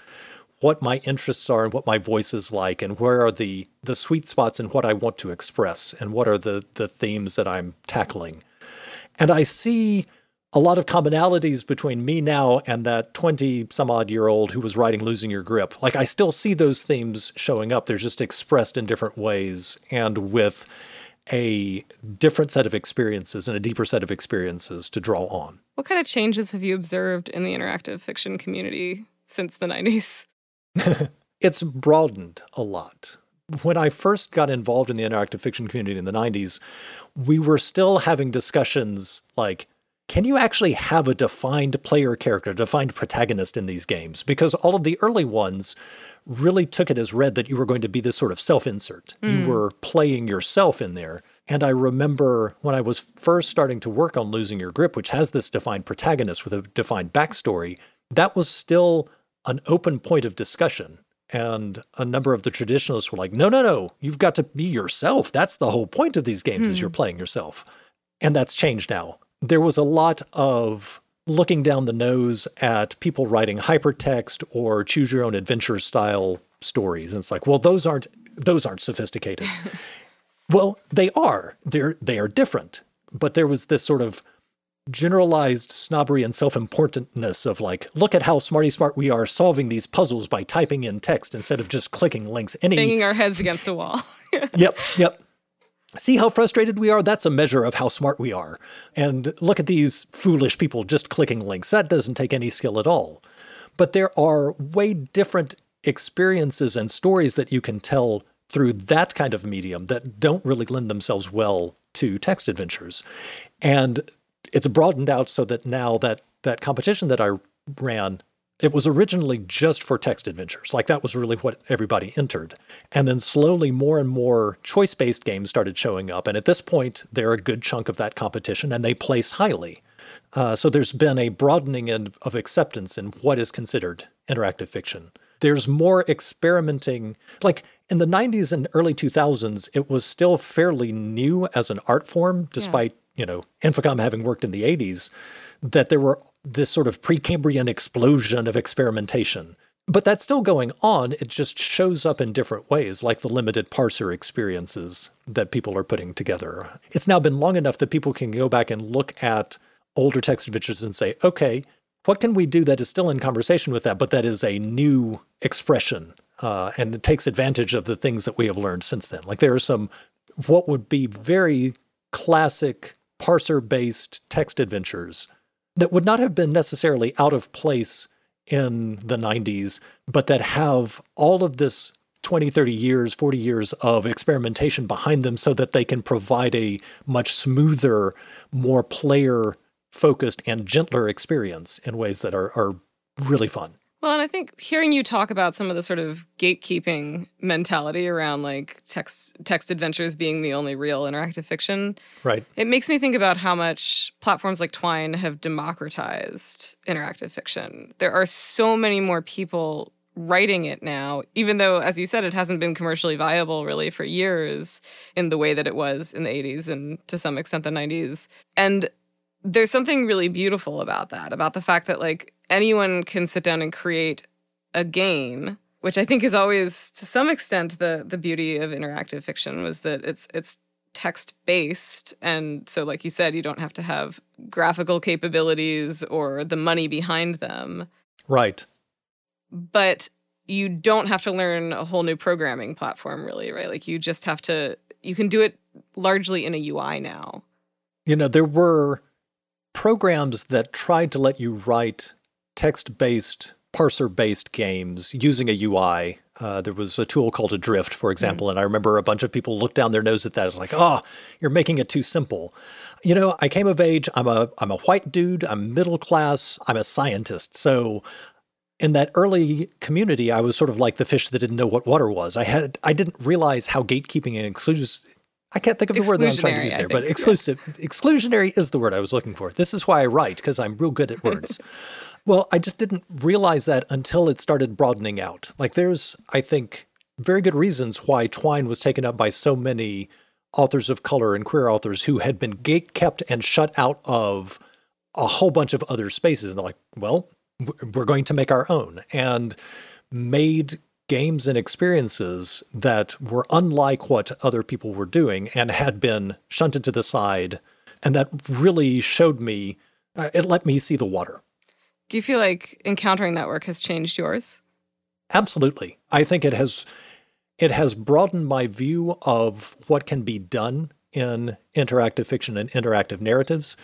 what my interests are and what my voice is like and where are the the sweet spots and what I want to express and what are the the themes that I'm tackling. And I see a lot of commonalities between me now and that 20 some odd year old who was writing Losing Your Grip. Like, I still see those themes showing up. They're just expressed in different ways and with a different set of experiences and a deeper set of experiences to draw on. What kind of changes have you observed in the interactive fiction community since the 90s? [laughs] it's broadened a lot. When I first got involved in the interactive fiction community in the 90s, we were still having discussions like, can you actually have a defined player character, defined protagonist in these games? Because all of the early ones really took it as read that you were going to be this sort of self insert. Mm. You were playing yourself in there. And I remember when I was first starting to work on Losing Your Grip, which has this defined protagonist with a defined backstory, that was still an open point of discussion. And a number of the traditionalists were like, no, no, no, you've got to be yourself. That's the whole point of these games is you're playing yourself. And that's changed now. There was a lot of looking down the nose at people writing hypertext or choose your own adventure style stories. And it's like, well, those aren't those aren't sophisticated. [laughs] well, they are. They're they are different. But there was this sort of generalized snobbery and self-importantness of like, look at how smarty smart we are solving these puzzles by typing in text instead of just clicking links. Any banging our heads against the wall. [laughs] yep, yep. See how frustrated we are? That's a measure of how smart we are. And look at these foolish people just clicking links. That doesn't take any skill at all. But there are way different experiences and stories that you can tell through that kind of medium that don't really lend themselves well to text adventures. And it's broadened out so that now that that competition that I ran it was originally just for text adventures. Like that was really what everybody entered. And then slowly more and more choice based games started showing up. And at this point, they're a good chunk of that competition and they place highly. Uh, so there's been a broadening in, of acceptance in what is considered interactive fiction. There's more experimenting. Like in the 90s and early 2000s, it was still fairly new as an art form, despite, yeah. you know, Infocom having worked in the 80s that there were this sort of Precambrian explosion of experimentation. But that's still going on. It just shows up in different ways, like the limited parser experiences that people are putting together. It's now been long enough that people can go back and look at older text adventures and say, okay, what can we do that is still in conversation with that, but that is a new expression uh, and it takes advantage of the things that we have learned since then? Like there are some, what would be very classic parser based text adventures that would not have been necessarily out of place in the 90s, but that have all of this 20, 30 years, 40 years of experimentation behind them so that they can provide a much smoother, more player focused, and gentler experience in ways that are, are really fun. Well, and I think hearing you talk about some of the sort of gatekeeping mentality around like text text adventures being the only real interactive fiction, right? It makes me think about how much platforms like Twine have democratized interactive fiction. There are so many more people writing it now, even though, as you said, it hasn't been commercially viable really for years in the way that it was in the 80s and to some extent the 90s. And there's something really beautiful about that, about the fact that like anyone can sit down and create a game which I think is always to some extent the the beauty of interactive fiction was that it's it's text based and so like you said you don't have to have graphical capabilities or the money behind them. Right. But you don't have to learn a whole new programming platform really, right? Like you just have to you can do it largely in a UI now. You know, there were programs that tried to let you write text based, parser based games using a UI. Uh, there was a tool called Adrift, for example, mm and I remember a bunch of people looked down their nose at that. It's like, oh, you're making it too simple. You know, I came of age. I'm a I'm a white dude. I'm middle class. I'm a scientist. So in that early community, I was sort of like the fish that didn't know what water was. I had I didn't realize how gatekeeping and I can't think of the word that I'm trying to use there, but exclusive yeah. exclusionary is the word I was looking for. This is why I write because I'm real good at [laughs] words. well, I just didn't realize that until it started broadening out. Like there's I think very good reasons why Twine was taken up by so many authors of color and queer authors who had been gate kept and shut out of a whole bunch of other spaces. And they're like, well, we're going to make our own and made games and experiences that were unlike what other people were doing and had been shunted to the side. And that really showed me, uh, it let me see the water. Do you feel like encountering that work has changed yours? Absolutely. I think it has it has broadened my view of what can be done in interactive fiction and interactive narratives.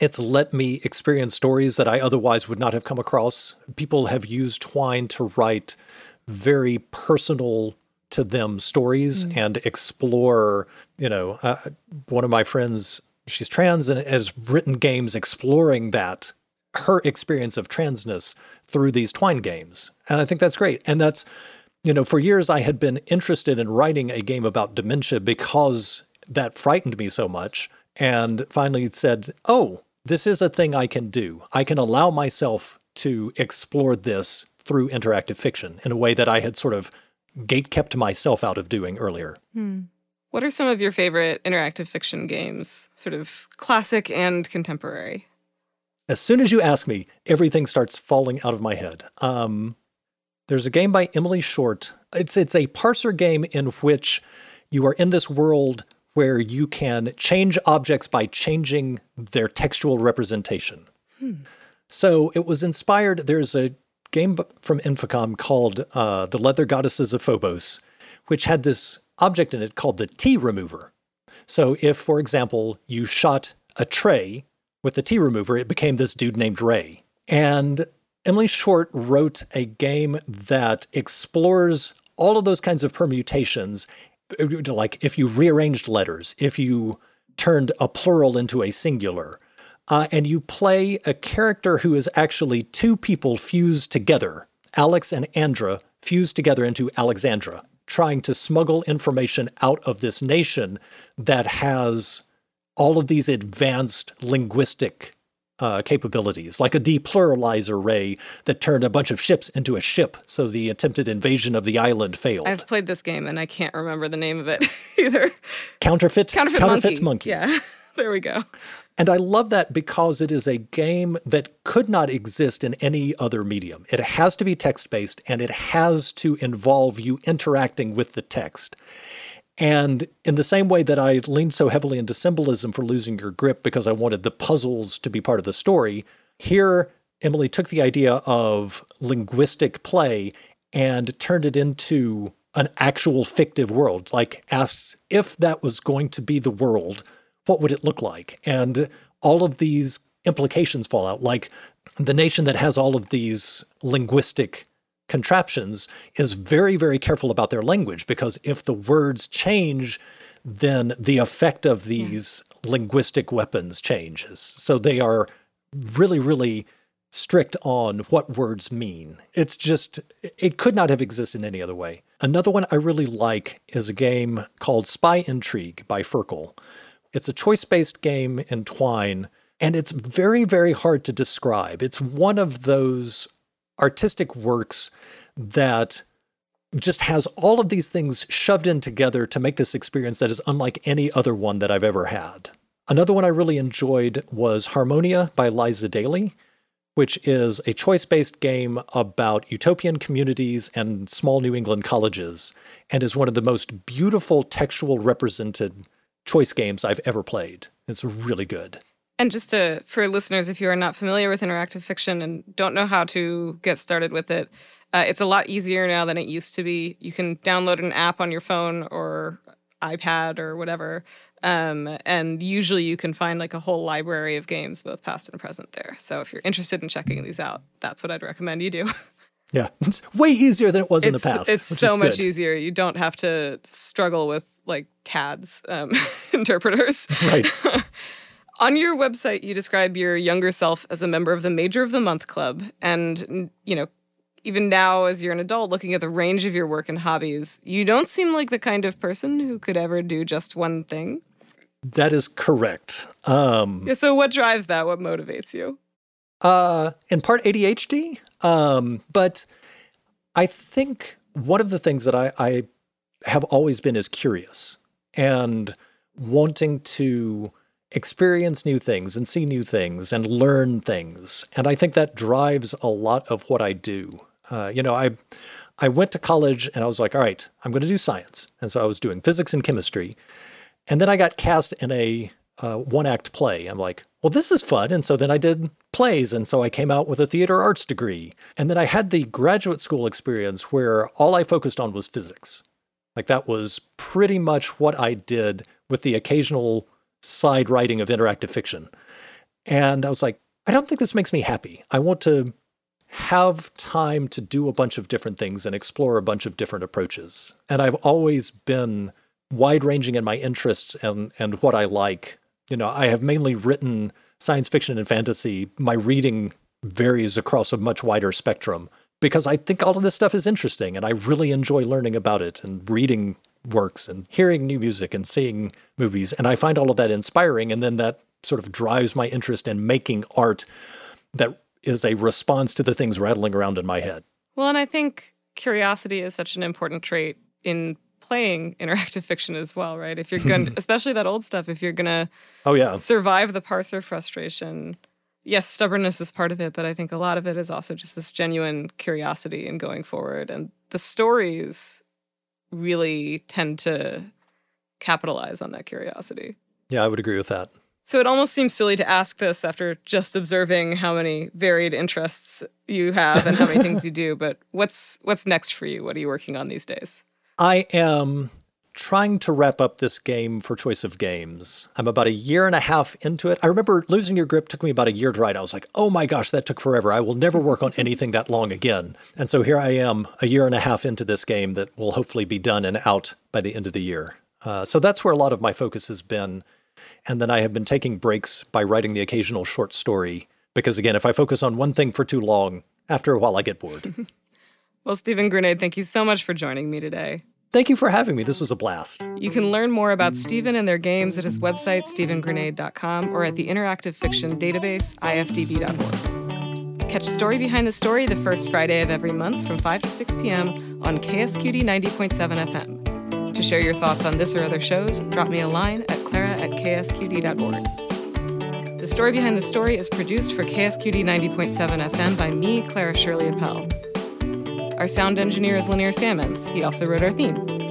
It's let me experience stories that I otherwise would not have come across. People have used Twine to write very personal to them stories mm. and explore, you know, uh, one of my friends, she's trans and has written games exploring that, her experience of transness through these Twine games. And I think that's great. And that's, you know, for years I had been interested in writing a game about dementia because that frightened me so much. And finally said, oh, this is a thing I can do. I can allow myself to explore this through interactive fiction in a way that I had sort of gate kept myself out of doing earlier. Hmm. What are some of your favorite interactive fiction games, sort of classic and contemporary? As soon as you ask me, everything starts falling out of my head. Um, there's a game by Emily Short. It's it's a parser game in which you are in this world where you can change objects by changing their textual representation. Hmm. So it was inspired. There's a game from Infocom called uh, The Leather Goddesses of Phobos, which had this object in it called the T remover. So if, for example, you shot a tray with the T remover, it became this dude named Ray. And Emily Short wrote a game that explores all of those kinds of permutations. Like if you rearranged letters, if you turned a plural into a singular, uh, and you play a character who is actually two people fused together, Alex and Andra fused together into Alexandra, trying to smuggle information out of this nation that has all of these advanced linguistic uh, capabilities, like a depluralizer ray that turned a bunch of ships into a ship, so the attempted invasion of the island failed. I've played this game and I can't remember the name of it [laughs] either. Counterfeit, counterfeit, counterfeit monkey. monkey. Yeah, [laughs] there we go. And I love that because it is a game that could not exist in any other medium. It has to be text based and it has to involve you interacting with the text. And in the same way that I leaned so heavily into symbolism for losing your grip because I wanted the puzzles to be part of the story, here Emily took the idea of linguistic play and turned it into an actual fictive world. Like, asked if that was going to be the world, what would it look like? And all of these implications fall out. Like, the nation that has all of these linguistic contraptions is very, very careful about their language because if the words change, then the effect of these yeah. linguistic weapons changes. So they are really, really strict on what words mean. It's just, it could not have existed in any other way. Another one I really like is a game called Spy Intrigue by Furkle. It's a choice based game in Twine, and it's very, very hard to describe. It's one of those artistic works that just has all of these things shoved in together to make this experience that is unlike any other one that I've ever had. Another one I really enjoyed was Harmonia by Liza Daly, which is a choice based game about utopian communities and small New England colleges, and is one of the most beautiful textual represented choice games I've ever played. It's really good. And just to for listeners, if you are not familiar with interactive fiction and don't know how to get started with it, uh, it's a lot easier now than it used to be. You can download an app on your phone or iPad or whatever, um, and usually you can find like a whole library of games, both past and present, there. So if you're interested in checking these out, that's what I'd recommend you do. [laughs] Yeah, it's way easier than it was it's, in the past. It's so much easier. You don't have to struggle with like TADS um, [laughs] interpreters. Right. [laughs] On your website, you describe your younger self as a member of the Major of the Month Club. And, you know, even now, as you're an adult, looking at the range of your work and hobbies, you don't seem like the kind of person who could ever do just one thing. That is correct. Um, yeah, so, what drives that? What motivates you? Uh, in part ADHD, um, but I think one of the things that I, I have always been is curious and wanting to experience new things and see new things and learn things. And I think that drives a lot of what I do. Uh, you know, I I went to college and I was like, all right, I'm going to do science. And so I was doing physics and chemistry. And then I got cast in a uh, one act play. I'm like, well, this is fun. And so then I did plays. And so I came out with a theater arts degree. And then I had the graduate school experience where all I focused on was physics. Like that was pretty much what I did with the occasional side writing of interactive fiction. And I was like, I don't think this makes me happy. I want to have time to do a bunch of different things and explore a bunch of different approaches. And I've always been wide ranging in my interests and, and what I like. You know, I have mainly written science fiction and fantasy. My reading varies across a much wider spectrum because I think all of this stuff is interesting and I really enjoy learning about it and reading works and hearing new music and seeing movies. And I find all of that inspiring. And then that sort of drives my interest in making art that is a response to the things rattling around in my head. Well, and I think curiosity is such an important trait in playing [laughs] interactive fiction as well, right? If you're going, [laughs] especially that old stuff, if you're gonna, oh yeah, survive the parser frustration. Yes, stubbornness is part of it, but I think a lot of it is also just this genuine curiosity and going forward. And the stories really tend to capitalize on that curiosity. Yeah, I would agree with that. So it almost seems silly to ask this after just observing how many varied interests you have and how many things you do. [laughs] But what's what's next for you? What are you working on these days? I am trying to wrap up this game for choice of games. I'm about a year and a half into it. I remember losing your grip took me about a year to write. I was like, oh my gosh, that took forever. I will never work on anything that long again. And so here I am, a year and a half into this game that will hopefully be done and out by the end of the year. Uh, so that's where a lot of my focus has been. And then I have been taking breaks by writing the occasional short story. Because again, if I focus on one thing for too long, after a while I get bored. [laughs] well, Stephen Granade, thank you so much for joining me today. Thank you for having me. This was a blast. You can learn more about Stephen and their games at his website, stephengranade.com, or at the Interactive Fiction Database, ifdb.org. Catch Story Behind the Story the first Friday of every month from 5 to 6 p.m. on KSQD 90.7 FM. To share your thoughts on this or other shows, drop me a line at clara at ksqd.org. The Story Behind the Story is produced for KSQD 90.7 FM by me, Clara Shirley Appel. Our sound engineer is Lanier Salmons. He also wrote our theme.